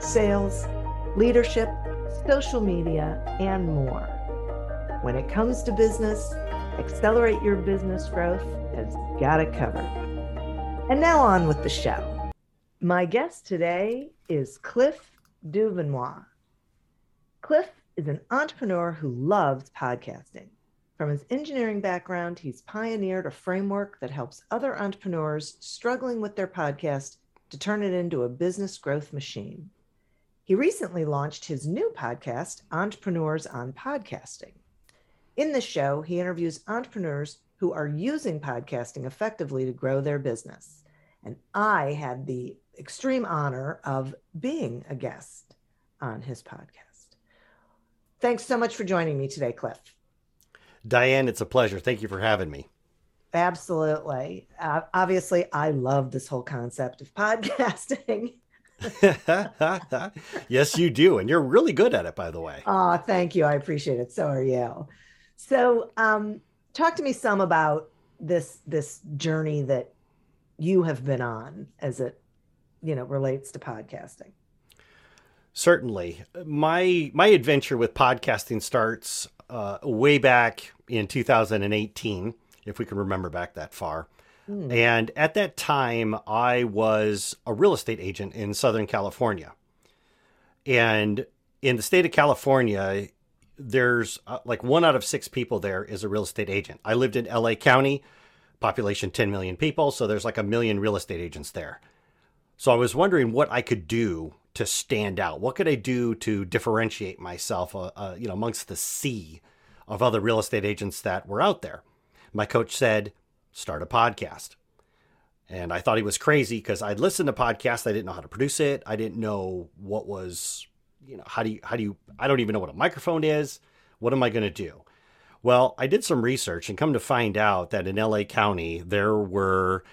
sales, leadership, social media, and more. When it comes to business, Accelerate Your Business Growth has got it covered. And now on with the show. My guest today is Cliff Duvernois. Cliff is an entrepreneur who loves podcasting. From his engineering background, he's pioneered a framework that helps other entrepreneurs struggling with their podcast to turn it into a business growth machine. He recently launched his new podcast, Entrepreneurs on Podcasting. In the show, he interviews entrepreneurs who are using podcasting effectively to grow their business. And I had the extreme honor of being a guest on his podcast. Thanks so much for joining me today, Cliff. Diane, it's a pleasure. Thank you for having me. Absolutely. Uh, obviously, I love this whole concept of podcasting. yes, you do. And you're really good at it, by the way. Oh, thank you. I appreciate it. So are you. So, um, talk to me some about this this journey that you have been on as it, you know, relates to podcasting. Certainly, my my adventure with podcasting starts uh, way back in 2018, if we can remember back that far. Mm. And at that time, I was a real estate agent in Southern California. And in the state of California, there's uh, like one out of six people there is a real estate agent. I lived in LA County, population 10 million people, so there's like a million real estate agents there. So I was wondering what I could do to stand out. What could I do to differentiate myself, uh, uh, you know, amongst the sea of other real estate agents that were out there? My coach said, "Start a podcast." And I thought he was crazy because I'd listened to podcasts. I didn't know how to produce it. I didn't know what was you know, how do you, how do you, I don't even know what a microphone is. What am I going to do? Well, I did some research and come to find out that in LA County, there were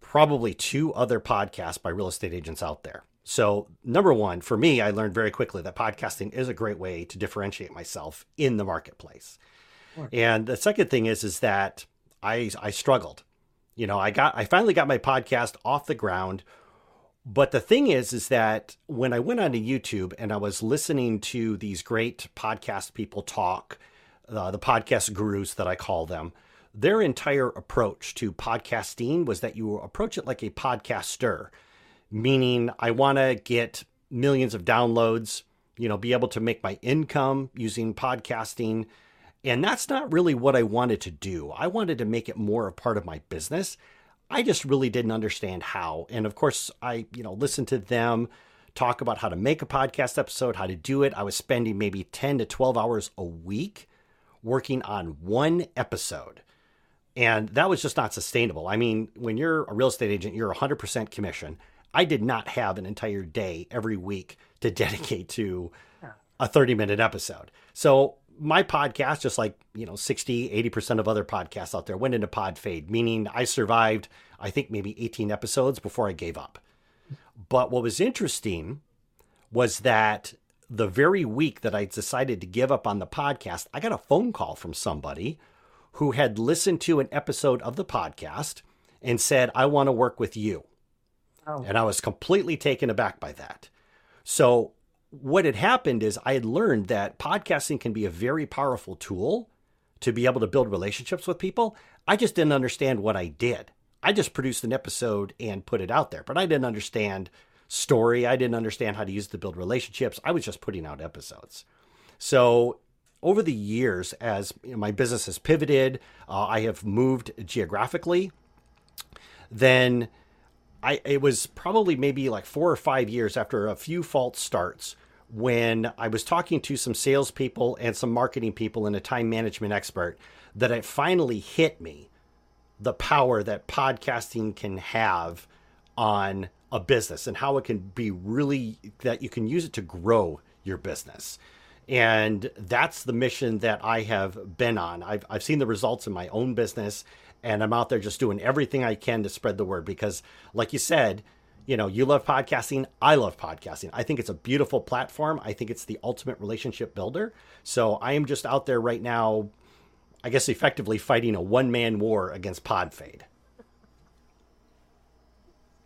probably two other podcasts by real estate agents out there. So, number one, for me, I learned very quickly that podcasting is a great way to differentiate myself in the marketplace. Sure. And the second thing is, is that I, I struggled. You know, I got, I finally got my podcast off the ground but the thing is, is that when I went onto YouTube and I was listening to these great podcast people talk, uh, the podcast gurus that I call them, their entire approach to podcasting was that you approach it like a podcaster, meaning I want to get millions of downloads, you know, be able to make my income using podcasting. And that's not really what I wanted to do. I wanted to make it more a part of my business. I just really didn't understand how. And of course, I, you know, listened to them talk about how to make a podcast episode, how to do it. I was spending maybe 10 to 12 hours a week working on one episode. And that was just not sustainable. I mean, when you're a real estate agent, you're 100% commission. I did not have an entire day every week to dedicate to a 30 minute episode. So my podcast, just like, you know, 60, 80% of other podcasts out there, went into pod fade, meaning I survived, I think, maybe 18 episodes before I gave up. But what was interesting was that the very week that I decided to give up on the podcast, I got a phone call from somebody who had listened to an episode of the podcast and said, I want to work with you. Oh. And I was completely taken aback by that. So what had happened is I had learned that podcasting can be a very powerful tool to be able to build relationships with people. I just didn't understand what I did. I just produced an episode and put it out there, but I didn't understand story. I didn't understand how to use it to build relationships. I was just putting out episodes. So over the years, as my business has pivoted, uh, I have moved geographically. Then I it was probably maybe like four or five years after a few false starts when I was talking to some salespeople and some marketing people and a time management expert that it finally hit me the power that podcasting can have on a business and how it can be really that you can use it to grow your business. And that's the mission that I have been on. I've, I've seen the results in my own business, and I'm out there just doing everything I can to spread the word because, like you said, you know, you love podcasting. I love podcasting. I think it's a beautiful platform. I think it's the ultimate relationship builder. So I am just out there right now, I guess, effectively fighting a one man war against Podfade.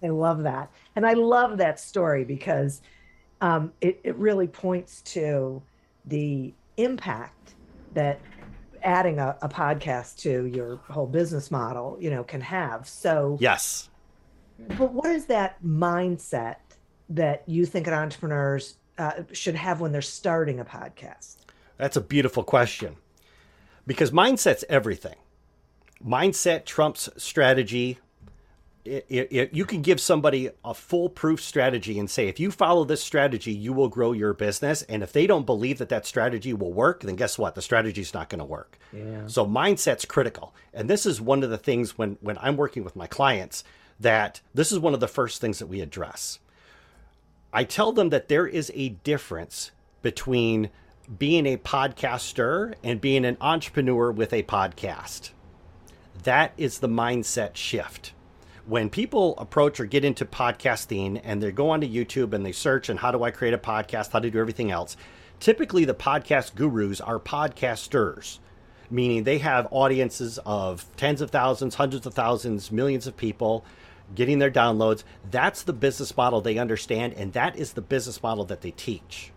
I love that. And I love that story because um, it, it really points to the impact that adding a, a, podcast to your whole business model, you know, can have. So, yes. But what is that mindset that you think entrepreneurs uh, should have when they're starting a podcast? That's a beautiful question because mindset's everything. Mindset trumps strategy, it, it, you can give somebody a foolproof strategy and say, if you follow this strategy, you will grow your business. And if they don't believe that that strategy will work, then guess what? The strategy is not going to work. Yeah. So mindset's critical. And this is one of the things when, when I'm working with my clients that this is one of the first things that we address. I tell them that there is a difference between being a podcaster and being an entrepreneur with a podcast. That is the mindset shift when people approach or get into podcasting and they go onto YouTube and they search and how do I create a podcast, how to do everything else, typically the podcast gurus are podcasters, meaning they have audiences of tens of thousands, hundreds of thousands, millions of people getting their downloads. That's the business model they understand, and that is the business model that they teach.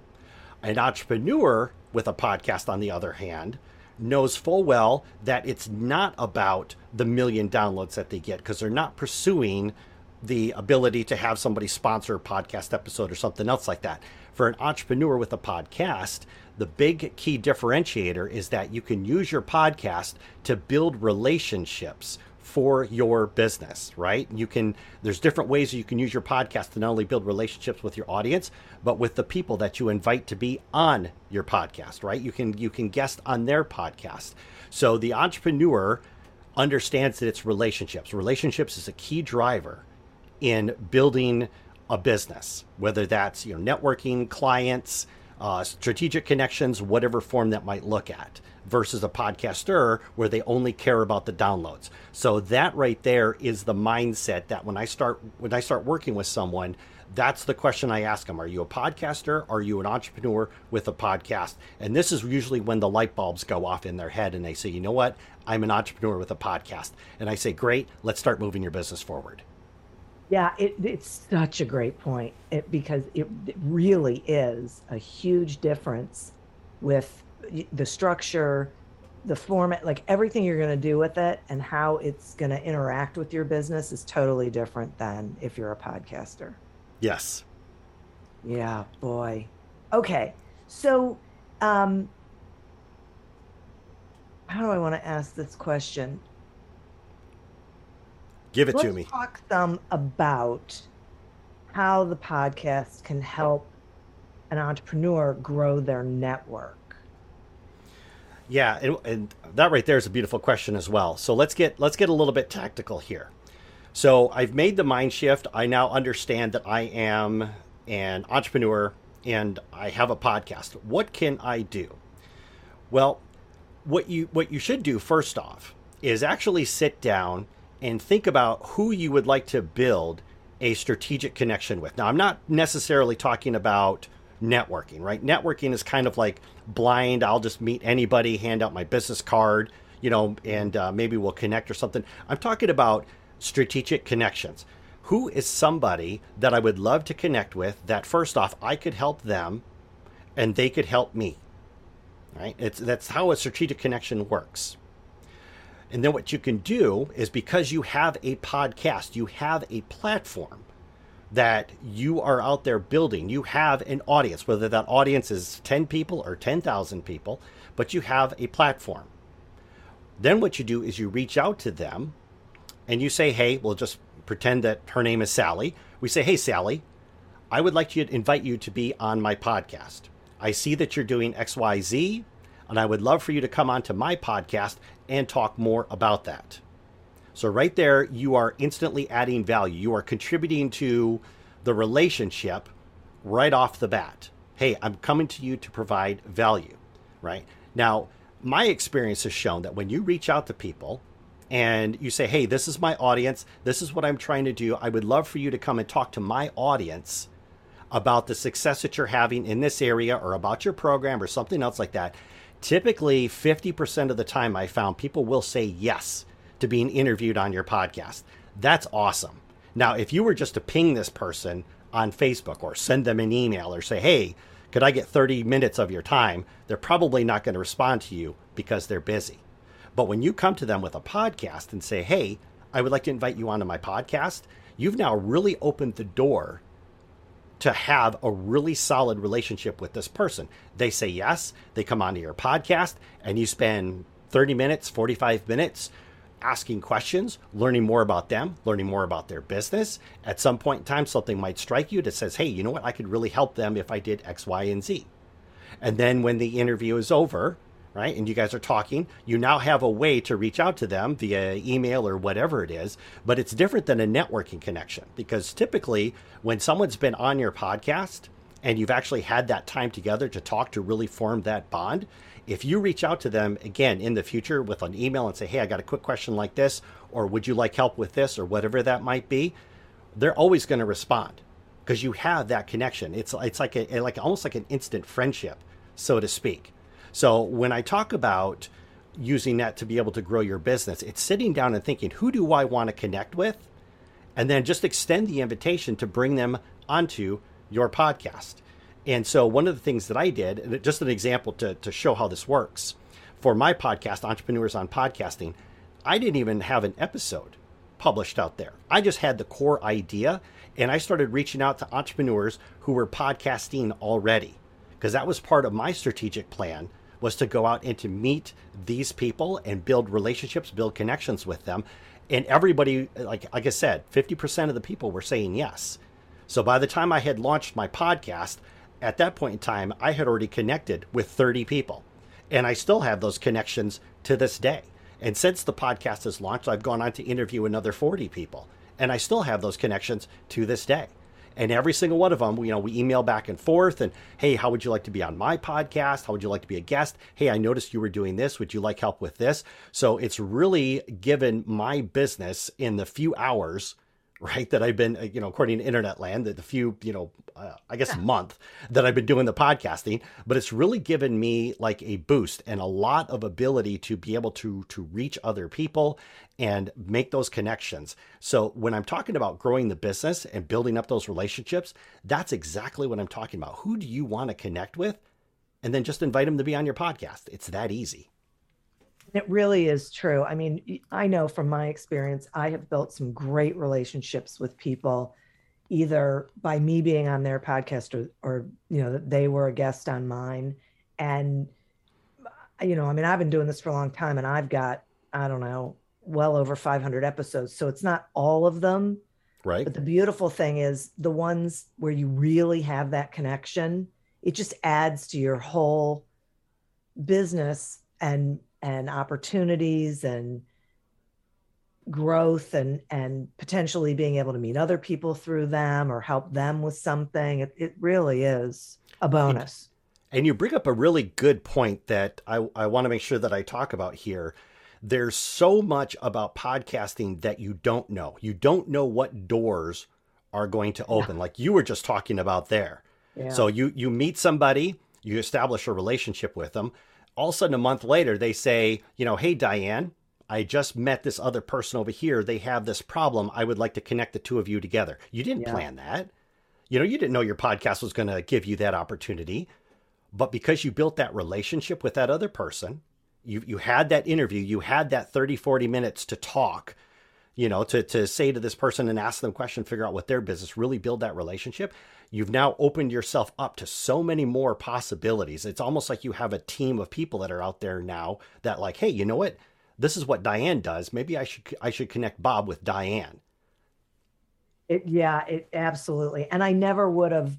An entrepreneur with a podcast, on the other hand, knows full well that it's not about the million downloads that they get because they're not pursuing the ability to have somebody sponsor a podcast episode or something else like that. For an entrepreneur with a podcast, the big key differentiator is that you can use your podcast to build relationships for your business, right? You can there's different ways you can use your podcast to not only build relationships with your audience, but with the people that you invite to be on your podcast, right? You can you can guest on their podcast. So the entrepreneur understands that it's relationships. Relationships is a key driver in building a business, whether that's you know networking, clients, uh, strategic connections, whatever form that might look at versus a podcaster where they only care about the downloads. So that right there is the mindset that when I start when I start working with someone, that's the question I ask them. Are you a podcaster? Are you an entrepreneur with a podcast? And this is usually when the light bulbs go off in their head and they say, you know what? I'm an entrepreneur with a podcast. And I say, great, let's start moving your business forward. Yeah, it, it's such a great point it, because it, it really is a huge difference with the structure, the format, like everything you're going to do with it and how it's going to interact with your business is totally different than if you're a podcaster. Yes. Yeah, boy. Okay. So, um, how do I want to ask this question? Give it Let's to me. Talk some about how the podcast can help an entrepreneur grow their network. Yeah, and, and, that right there is a beautiful question as well. So let's get let's get a little bit tactical here. So I've made the mind shift. I now understand that I am an entrepreneur and I have a podcast. What can I do? Well, what you what you should do first off is actually sit down and think about who you would like to build a strategic connection with. Now, I'm not necessarily talking about networking, right? Networking is kind of like blind. I'll just meet anybody, hand out my business card, you know, and uh, maybe we'll connect or something. I'm talking about strategic connections. Who is somebody that I would love to connect with that first off, I could help them and they could help me, right? It's, that's how a strategic connection works. And then what you can do is because you have a podcast, you have a platform that you are out there building. You have an audience, whether that audience is 10 people or 10,000 people, but you have a platform. Then what you do is you reach out to them and you say, hey, we'll just pretend that her name is Sally. We say, hey, Sally, I would like to invite you to be on my podcast. I see that you're doing XYZ, and I would love for you to come onto my podcast and talk more about that. So right there, you are instantly adding value. You are contributing to the relationship right off the bat. Hey, I'm coming to you to provide value, right? Now, my experience has shown that when you reach out to people and you say, hey, this is my audience, this is what I'm trying to do, I would love for you to come and talk to my audience about the success that you're having in this area or about your program or something else like that. Typically, 50% of the time, I found people will say yes to being interviewed on your podcast. That's awesome. Now, if you were just to ping this person on Facebook or send them an email or say, hey, could I get 30 minutes of your time? They're probably not going to respond to you because they're busy. But when you come to them with a podcast and say, hey, I would like to invite you onto my podcast, you've now really opened the door to have a really solid relationship with this person. They say yes, they come onto your podcast, and you spend 30 minutes, 45 minutes asking questions, learning more about them, learning more about their business. At some point in time, something might strike you that says, hey, you know what? I could really help them if I did X, Y, and Z. And then when the interview is over, right, and you guys are talking, you now have a way to reach out to them via email or whatever it is. But it's different than a networking connection because typically when someone's been on your podcast, and you've actually had that time together to talk to really form that bond, if you reach out to them again in the future with an email and say, "Hey, I got a quick question like this," or "Would you like help with this?" or whatever that might be, they're always going to respond because you have that connection. It's it's like a like almost like an instant friendship, so to speak. So when I talk about using that to be able to grow your business, it's sitting down and thinking, "Who do I want to connect with?" and then just extend the invitation to bring them onto your podcast. And so, one of the things that I did, just an example to, to show how this works, for my podcast, Entrepreneurs on Podcasting, I didn't even have an episode published out there. I just had the core idea and I started reaching out to entrepreneurs who were podcasting already because that was part of my strategic plan was to go out and to meet these people and build relationships, build connections with them. And everybody, like, like I said, 50% of the people were saying yes. So by the time I had launched my podcast, at that point in time, I had already connected with 30 people. And I still have those connections to this day. And since the podcast has launched, I've gone on to interview another 40 people. And I still have those connections to this day. And every single one of them, you know, we email back and forth and, hey, how would you like to be on my podcast? How would you like to be a guest? Hey, I noticed you were doing this. Would you like help with this? So it's really given my business in the few hours right that i've been uh, you know according to internet land the, the few you know uh, i guess a month that i've been doing the podcasting but it's really given me like a boost and a lot of ability to be able to to reach other people and make those connections. So when i'm talking about growing the business and building up those relationships that's exactly what i'm talking about. Who do you want to connect with? And then just invite them to be on your podcast. It's that easy it really is true. I mean, I know from my experience, I have built some great relationships with people, either by me being on their podcast or, or you know, they were a guest on mine. And, uh, you know, I mean, I've been doing this for a long time and I've got, I don't know, well over 500 episodes. So it's not all of them. Right. But the beautiful thing is the ones where you really have that connection, it just adds to your whole business and and opportunities and growth and and potentially being able to meet other people through them or help them with something it, it really is a bonus and you bring up a really good point that I, I want to make sure that I talk about here. There's so much about podcasting that you don't know. You don't know what doors are going to open, yeah. like you were just talking about there. Yeah. So you you meet somebody, you establish a relationship with them all of a sudden a month later they say, you know, hey Diane, I just met this other person over here. They have this problem. I would like to connect the two of you together. You didn't yeah. plan that. You know, you didn't know your podcast was going to give you that opportunity. But because you built that relationship with that other person, you you had that interview, you had that 30 40 minutes to talk you know, to, to say to this person and ask them questions, figure out what their business, really build that relationship. You've now opened yourself up to so many more possibilities. It's almost like you have a team of people that are out there now that like, hey, you know what? This is what Diane does. Maybe I should I should connect Bob with Diane. It, yeah, it absolutely. And I never would have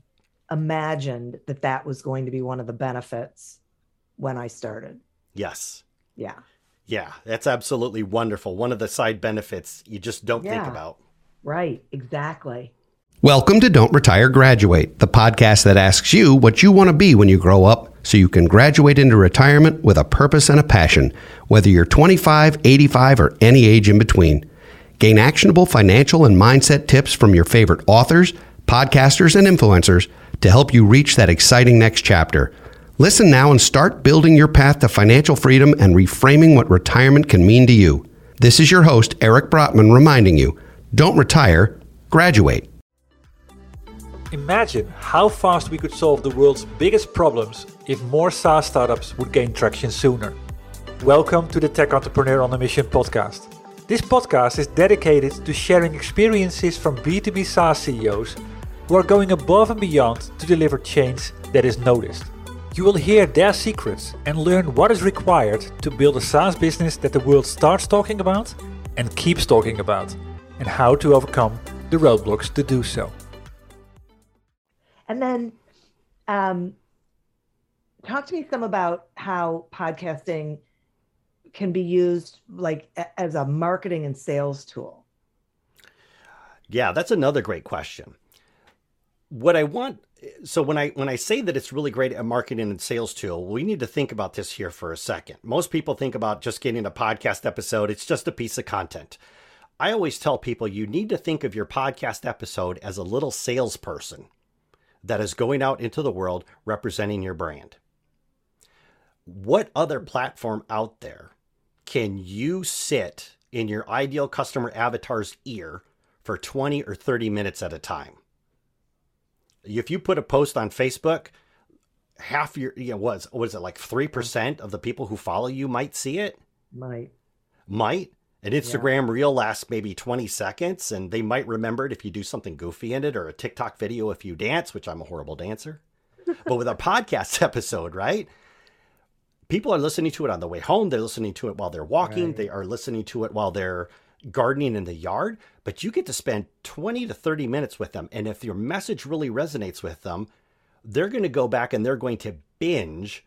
imagined that that was going to be one of the benefits when I started. Yes. Yeah. Yeah, that's absolutely wonderful. One of the side benefits you just don't yeah. think about. Right, exactly. Welcome to Don't Retire Graduate, the podcast that asks you what you want to be when you grow up so you can graduate into retirement with a purpose and a passion, whether you're 25, 85, or any age in between. Gain actionable financial and mindset tips from your favorite authors, podcasters, and influencers to help you reach that exciting next chapter. Listen now and start building your path to financial freedom and reframing what retirement can mean to you. This is your host, Eric Brotman, reminding you don't retire, graduate. Imagine how fast we could solve the world's biggest problems if more SaaS startups would gain traction sooner. Welcome to the Tech Entrepreneur on a Mission podcast. This podcast is dedicated to sharing experiences from B2B SaaS CEOs who are going above and beyond to deliver change that is noticed. You will hear their secrets and learn what is required to build a SaaS business that the world starts talking about and keeps talking about, and how to overcome the roadblocks to do so. And then um, talk to me some about how podcasting can be used like as a marketing and sales tool. Yeah, that's another great question. What I want so when I when I say that it's really great at marketing and sales tool, we need to think about this here for a second. Most people think about just getting a podcast episode, it's just a piece of content. I always tell people you need to think of your podcast episode as a little salesperson that is going out into the world representing your brand. What other platform out there can you sit in your ideal customer avatar's ear for 20 or 30 minutes at a time? If you put a post on Facebook, half your you know was was it like 3% of the people who follow you might see it? Might. Might. An Instagram yeah. reel lasts maybe 20 seconds, and they might remember it if you do something goofy in it, or a TikTok video if you dance, which I'm a horrible dancer. but with a podcast episode, right? People are listening to it on the way home. They're listening to it while they're walking. Right. They are listening to it while they're gardening in the yard. But you get to spend 20 to 30 minutes with them. And if your message really resonates with them, they're going to go back and they're going to binge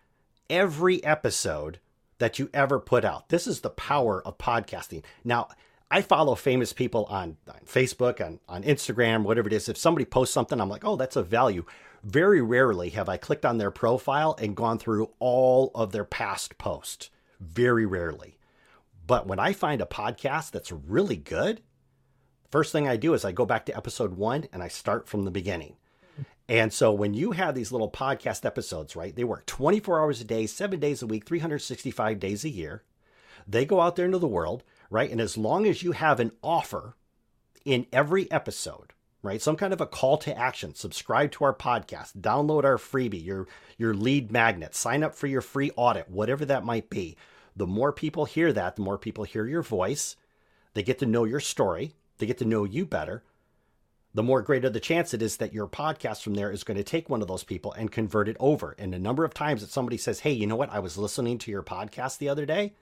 every episode that you ever put out. This is the power of podcasting. Now, I follow famous people on, on Facebook, on, on Instagram, whatever it is. If somebody posts something, I'm like, oh, that's a value. Very rarely have I clicked on their profile and gone through all of their past posts. Very rarely. But when I find a podcast that's really good, first thing I do is I go back to episode one and I start from the beginning. And so when you have these little podcast episodes, right, they work 24 hours a day, seven days a week, 365 days a year. They go out there into the world, right? And as long as you have an offer in every episode, right? Some kind of a call to action, subscribe to our podcast, download our freebie, your your lead magnet, sign up for your free audit, whatever that might be. The more people hear that, the more people hear your voice. They get to know your story, they get to know you better the more greater the chance it is that your podcast from there is going to take one of those people and convert it over. And a number of times that somebody says, Hey, you know what? I was listening to your podcast the other day.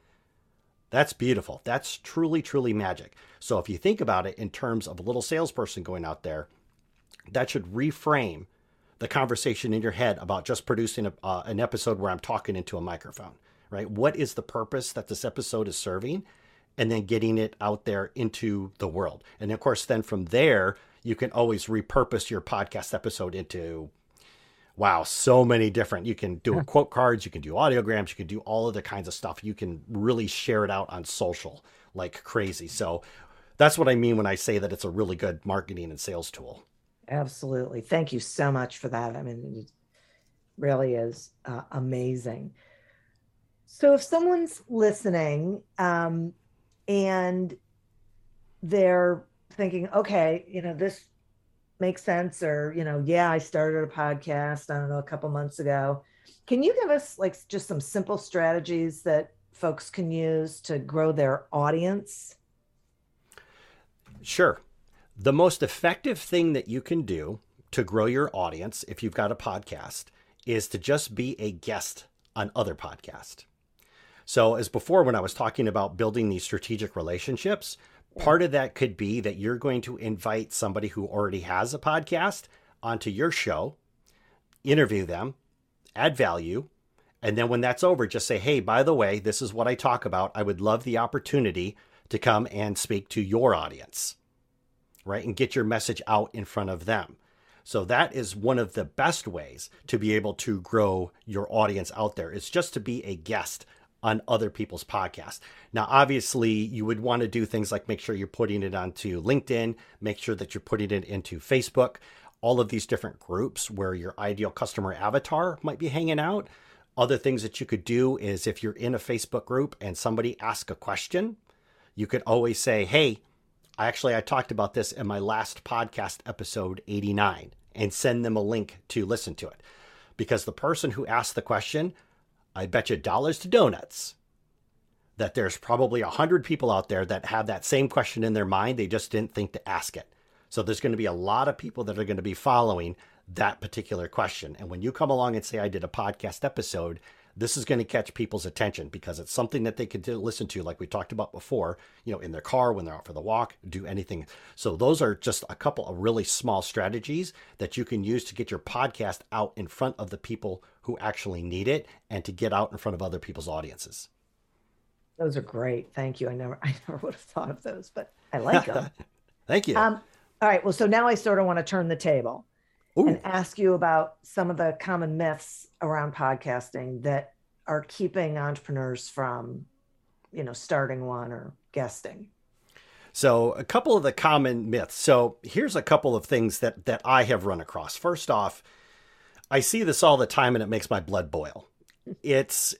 That's beautiful. That's truly, truly magic. So if you think about it in terms of a little salesperson going out there, that should reframe the conversation in your head about just producing a, uh, an episode where I'm talking into a microphone, right? What is the purpose that this episode is serving? And then getting it out there into the world. And of course, then from there, you can always repurpose your podcast episode into wow so many different. You can do quote cards you can do audiograms you can do all of the kinds of stuff. You can really share it out on social like crazy. So that's what i mean when i say that it's a really good marketing and sales tool. Absolutely. Thank you so much for that. I mean it really is uh, amazing so if someone's listening um, and they're thinking, okay, you know, this makes sense, or, you know, yeah, I started a podcast, I don't know, a couple months ago. Can you give us like just some simple strategies that folks can use to grow their audience? Sure. The most effective thing that you can do to grow your audience, if you've got a podcast, is to just be a guest on other podcasts. So, as before, when I was talking about building these strategic relationships, Part of that could be that you're going to invite somebody who already has a podcast onto your show, interview them, add value, and then when that's over, just say, hey, by the way, this is what I talk about. I would love the opportunity to come and speak to your audience. right? And get your message out in front of them. So that is one of the best ways to be able to grow your audience out there. It's just to be a guest on other people's podcasts. Now, obviously, you would want to do things like make sure you're putting it onto LinkedIn, make sure that you're putting it into Facebook, all of these different groups where your ideal customer avatar might be hanging out. Other things that you could do is if you're in a Facebook group and somebody asks a question, you could always say, Hey, I actually, I talked about this in my last podcast episode 89 and send them a link to listen to it. Because the person who asked the question, I bet you dollars to donuts that there's probably a hundred people out there that have that same question in their mind. They just didn't think to ask it. So there's going to be a lot of people that are going to be following that particular question. And when you come along and say, I did a podcast episode, this is going to catch people's attention because it's something that they can listen to, like we talked about before, you know, in their car, when they're out for the walk, do anything. So those are just a couple of really small strategies that you can use to get your podcast out in front of the people who actually need it and to get out in front of other people's audiences. Those are great. Thank you. I never, I never would have thought of those, but I like them. Thank you. Um, all right. Well, so now I sort of want to turn the table. Ooh. and ask you about some of the common myths around podcasting that are keeping entrepreneurs from, you know, starting one or guesting. So, a couple of the common myths. So, here's a couple of things that that I have run across. First off, I see this all the time and it makes my blood boil. It's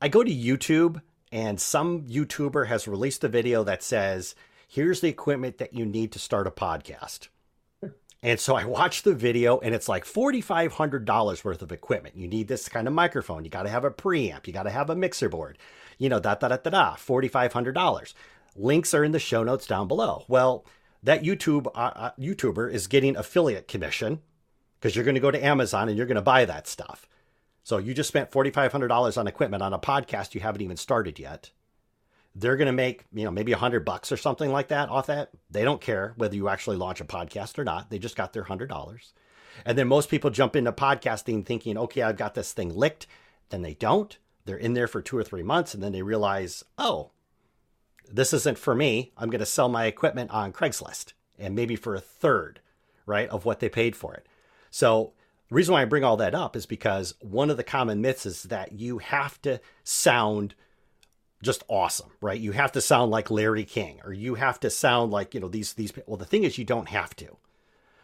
I go to YouTube and some YouTuber has released a video that says, "Here's the equipment that you need to start a podcast." And so I watched the video and it's like $4,500 worth of equipment. You need this kind of microphone. You got to have a preamp. You got to have a mixer board, you know, da da da da da, $4,500. Links are in the show notes down below. Well, that YouTube uh, uh, YouTuber is getting affiliate commission because you're going to go to Amazon and you're going to buy that stuff. So you just spent $4,500 on equipment on a podcast you haven't even started yet they're going to make you know maybe a hundred bucks or something like that off that. They don't care whether you actually launch a podcast or not. They just got their hundred dollars. And then most people jump into podcasting thinking okay i've got this thing licked. Then they don't. They're in there for two or three months and then they realize oh this isn't for me. I'm going to sell my equipment on craigslist and maybe for a third right of what they paid for it. So the reason why i bring all that up is because one of the common myths is that you have to sound just awesome, right? You have to sound like Larry King or you have to sound like, you know, these these well the thing is you don't have to.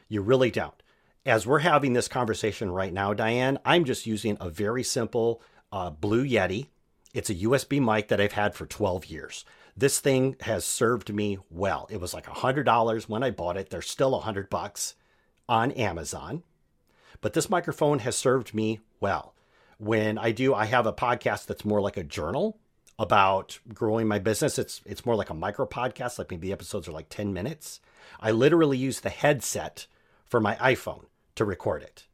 You really don't. As we're having this conversation right now, Diane, I'm just using a very simple uh, Blue Yeti. It's a USB mic that I've had for 12 years. This thing has served me well. It was like $100 when I bought it. There's still 100 bucks on Amazon. But this microphone has served me well. When I do, I have a podcast that's more like a journal about growing my business. It's it's more like a micro podcast, like maybe the episodes are like 10 minutes. I literally use the headset for my iPhone to record it.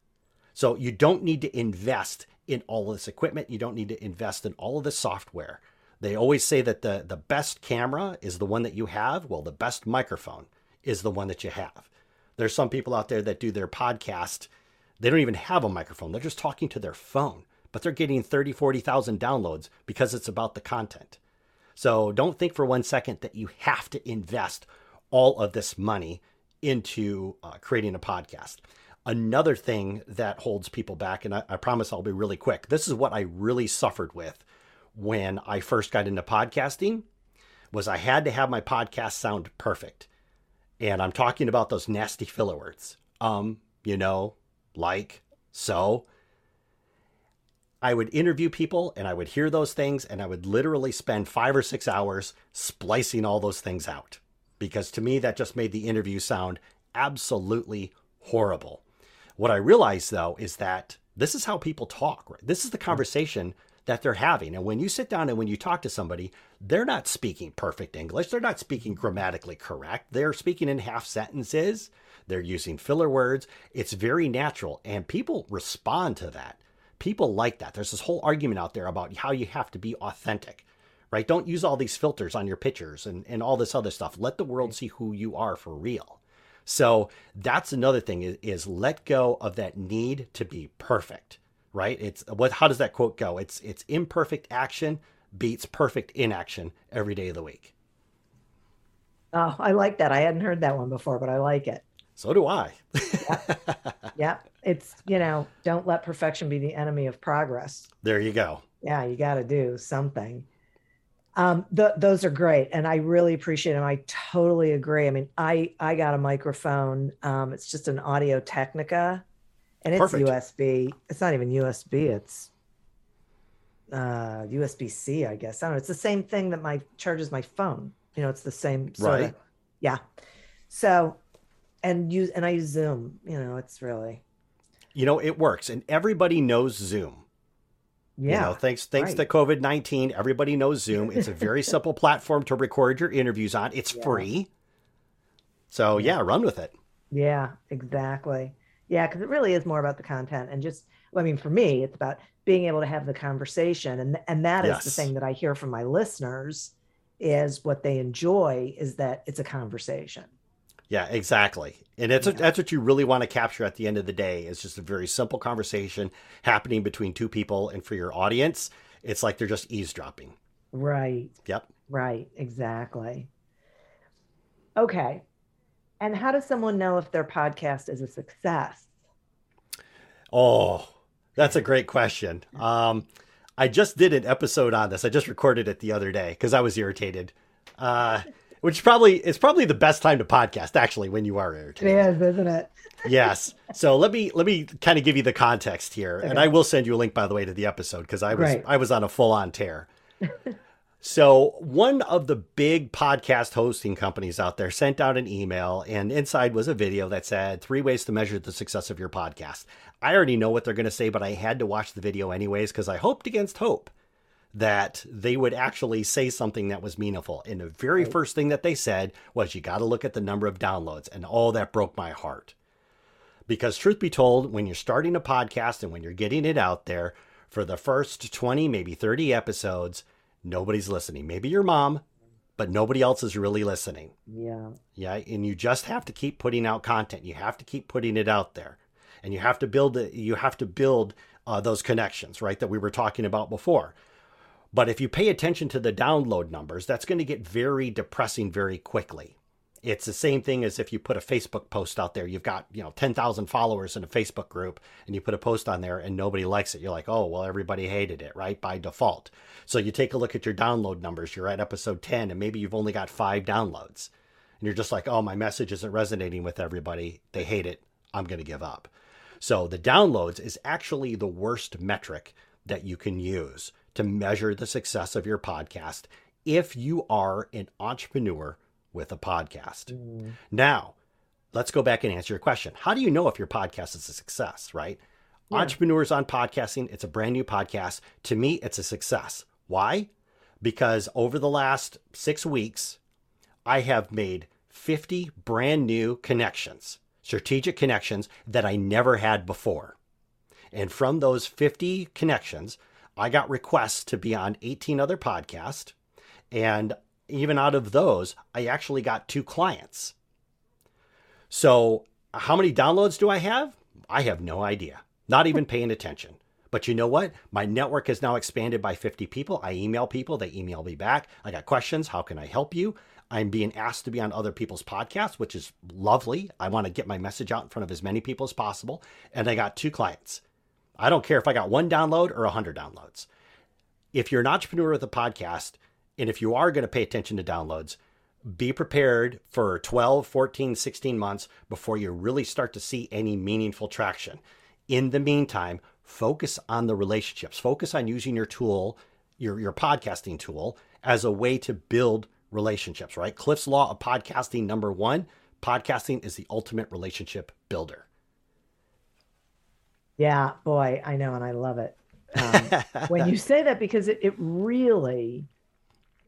So you don't need to invest in all of this equipment. You don't need to invest in all of this software. They always say that the, the best camera is the one that you have. Well, the best microphone is the one that you have. There's some people out there that do their podcast. They don't even have a microphone. They're just talking to their phone but they're getting 30, 40,000 downloads because it's about the content. So don't think for one second that you have to invest all of this money into uh, creating a podcast. Another thing that holds people back, and I, I promise I'll be really quick. This is what I really suffered with when I first got into podcasting was I had to have my podcast sound perfect. And I'm talking about those nasty filler words. Um, you know, like, so, I would interview people and I would hear those things and I would literally spend five or six hours splicing all those things out because to me that just made the interview sound absolutely horrible. What I realized though is that this is how people talk, right? This is the mm-hmm. conversation that they're having. And when you sit down and when you talk to somebody, they're not speaking perfect English. They're not speaking mm-hmm. grammatically correct. They're speaking in half sentences. They're using filler words. It's very natural and people respond to that people like that. There's this whole argument out there about how you have to be authentic, right? Don't use all these filters on your pictures and, and all this other stuff. Let the world see who you are for real. So that's another thing is, is let go of that need to be perfect, right? It's what, how does that quote go? It's, it's imperfect action beats perfect inaction every day of the week. Oh, I like that. I hadn't heard that one before, but I like it. So do I. Yeah. It's, you know, don't let perfection be the enemy of progress. there you go. Yeah, you got to do something. Um, th- those are great, and I really appreciate them. I totally agree. I mean, I I got a microphone. Um, it's just an Audio Technica, and it's Perfect. USB. It's not even USB. It's uh, USB C, I guess. I don't know. It's the same thing that my charges my phone. You know, it's the same. Sort Right. Of, yeah. So, and use and I use Zoom. You know, it's really You know, it works, and everybody knows Zoom. yeah. You know, thanks thanks right. to COVID nineteen, everybody knows Zoom. It's a very simple platform to record your interviews on. It's Yeah. free. So yeah, run with it. Yeah, exactly. Yeah, because it really is more about the content and just, well, I mean, for me, it's about being able to have the conversation, and and that is the thing that I hear from my listeners is what they enjoy is that it's a conversation. Yeah, exactly. And it's Yeah. that's what you really want to capture at the end of the day. It's just a very simple conversation happening between two people, and for your audience, it's like they're just eavesdropping. Right. Yep. Right. Exactly. Okay. And how does someone know if their podcast is a success? Oh, that's a great question. Um, I just did an episode on this. I just recorded it the other day because I was irritated. Uh, which probably it's probably the best time to podcast actually when you are irritated. is, isn't it? yes. So let me let me kind of give you the context here, and I will send you a link by the way to the episode because I was Great. I was on a full on tear. so one of the big podcast hosting companies out there sent out an email, and inside was a video that said three ways to measure the success of your podcast. I already know what they're going to say, but I had to watch the video anyways because I hoped against hope that they would actually say something that was meaningful. And the very first thing that they said was, you got to look at the number of downloads. And all that broke my heart. Because, truth be told, when you're starting a podcast and when you're getting it out there, for the first 20, maybe 30 episodes, nobody's listening. Maybe your mom, but nobody else is really listening. Yeah. Yeah, and you just have to keep putting out content. You have to keep putting it out there, and you have to build it. You have to build uh, those connections, right? That we were talking about before. But if you pay attention to the download numbers, that's going to get very depressing very quickly. It's the same thing as if you put a Facebook post out there. You've got you know ten thousand followers in a Facebook group, and you put a post on there, and nobody likes it. You're like, oh well, everybody hated it, right? By default. So you take a look at your download numbers. You're at episode ten, and maybe you've only got five downloads and you're just like, oh, my message isn't resonating with everybody. They hate it. I'm going to give up. So the downloads is actually the worst metric that you can use to measure the success of your podcast if you are an entrepreneur with a podcast. Mm. Now, let's go back and answer your question. How do you know if your podcast is a success, right? Entrepreneurs on podcasting, it's a brand new podcast. To me, it's a success. Why? Because over the last six weeks, I have made 50 brand new connections, strategic connections that I never had before. And from those 50 connections, I got requests to be on 18 other podcasts. And even out of those, I actually got two clients. So, how many downloads do I have? I have no idea. Not even paying attention. But you know what? My network has now expanded by 50 people. I email people, they email me back. I got questions. How can I help you? I'm being asked to be on other people's podcasts, which is lovely. I want to get my message out in front of as many people as possible. And I got two clients. I don't care if I got one download or 100 downloads. If you're an entrepreneur with a podcast, and if you are going to pay attention to downloads, be prepared for 12, 14, 16 months before you really start to see any meaningful traction. In the meantime, focus on the relationships. Focus on using your tool, your, your podcasting tool, as a way to build relationships, right? Cliff's Law of Podcasting number one podcasting is the ultimate relationship builder. Yeah, boy, I know, and I love it. Um, when you say that, because it, it really,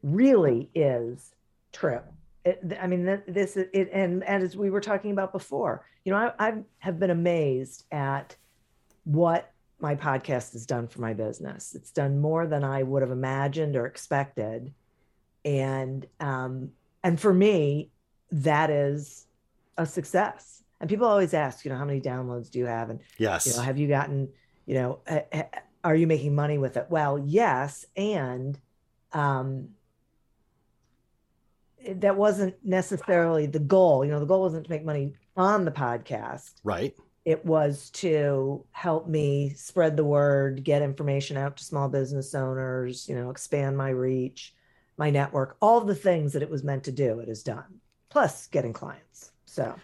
really is true. It, I mean, th- this is it, and, and as we were talking about before, you know, I, I have been amazed at what my podcast has done for my business. It's done more than I would have imagined or expected, and um, and for me, that is a success. And people always ask, you know, how many downloads do you have? And Yes. you know have you gotten you know uh, are you making money with it well yes and um that wasn't necessarily the goal. You know, the goal wasn't to make money on the podcast. Right. It was to help me spread the word, get information out to small business owners, you know, expand my reach, my network, all the things that it was meant to do, it is done, plus getting clients. So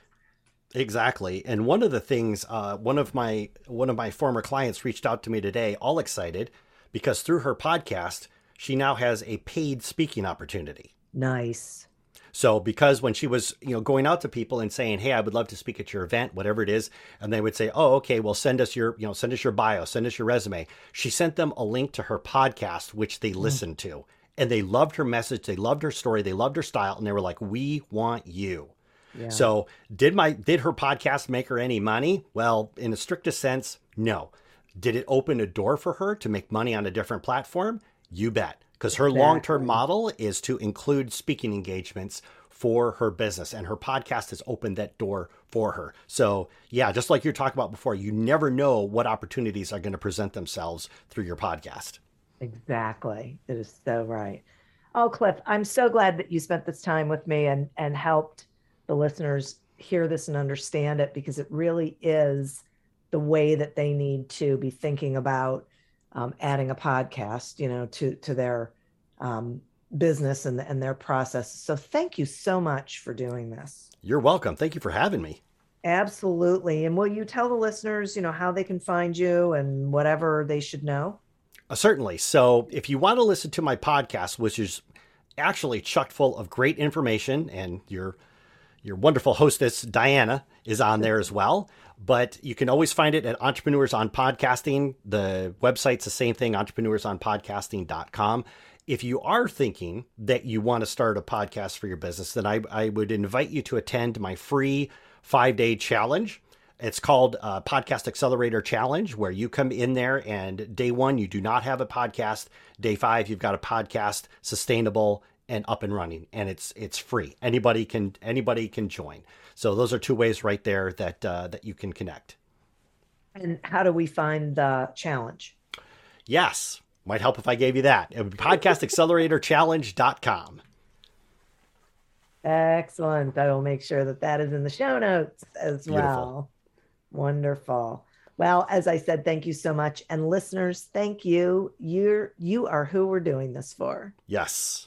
Exactly. And one of the things, uh, one of my one of my former clients reached out to me today, all excited, because through her podcast, she now has a paid speaking opportunity. nice. So because when she was, you know, going out to people and saying, "Hey, I would love to speak at your event, whatever it is," and they would say, "Oh, okay, well, send us your, you know, send us your bio, send us your resume." She sent them a link to her podcast, which they listened to, and they loved her message, they loved her story, they loved her style, and they were like, "We want you." Yeah. So did my did her podcast make her any money? Well, in the strictest sense, no. Did it open a door for her to make money on a different platform? You bet. Because her long term model is to include speaking engagements for her business, and her podcast has opened that door for her. So, yeah, just like you're talking about before, you never know what opportunities are going to present themselves through your podcast. Exactly. It is so right. Oh, Cliff, I'm so glad that you spent this time with me and and helped the listeners hear this and understand it because it really is the way that they need to be thinking about um, adding a podcast, you know, to to their um, business and and their process. So thank you so much for doing this. You're welcome. Thank you for having me. Absolutely. And will you tell the listeners, you know, how they can find you and whatever they should know? Uh, certainly. So, if you want to listen to my podcast, which is actually chock full of great information, and your your wonderful hostess Diane is on there as well. But you can always find it at Entrepreneurs on Podcasting. The website's the same thing, entrepreneursonpodcasting.com. If you are thinking that you want to start a podcast for your business, then I, I would invite you to attend my free five day challenge. It's called uh, Podcast Accelerator Challenge, where you come in there and day one, you do not have a podcast. Day five, you've got a podcast, sustainable and up and running, and it's it's free. Anybody can anybody can join. So those are two ways right there that uh, that you can connect. And how do we find the challenge? Yes, might help if I gave you that. It would be podcastacceleratorchallenge.com. Excellent. I will make sure that that is in the show notes as Beautiful. well. Wonderful. Well, as I said, thank you so much. And listeners, thank you. You're you are who we're doing this for. Yes.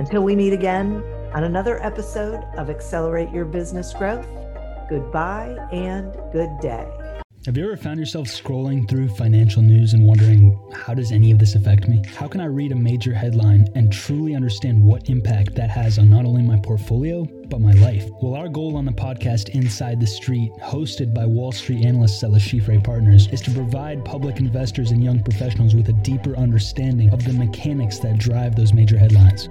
Until we meet again on another episode of Accelerate Your Business Growth, goodbye and good day. Have you ever found yourself scrolling through financial news and wondering, how does any of this affect me? How can I read a major headline and truly understand what impact that has on not only my portfolio, but my life? Well, our goal on the podcast Inside the Street, hosted by Wall Street analysts at La Chiffre Partners, is to provide public investors and young professionals with a deeper understanding of the mechanics that drive those major headlines.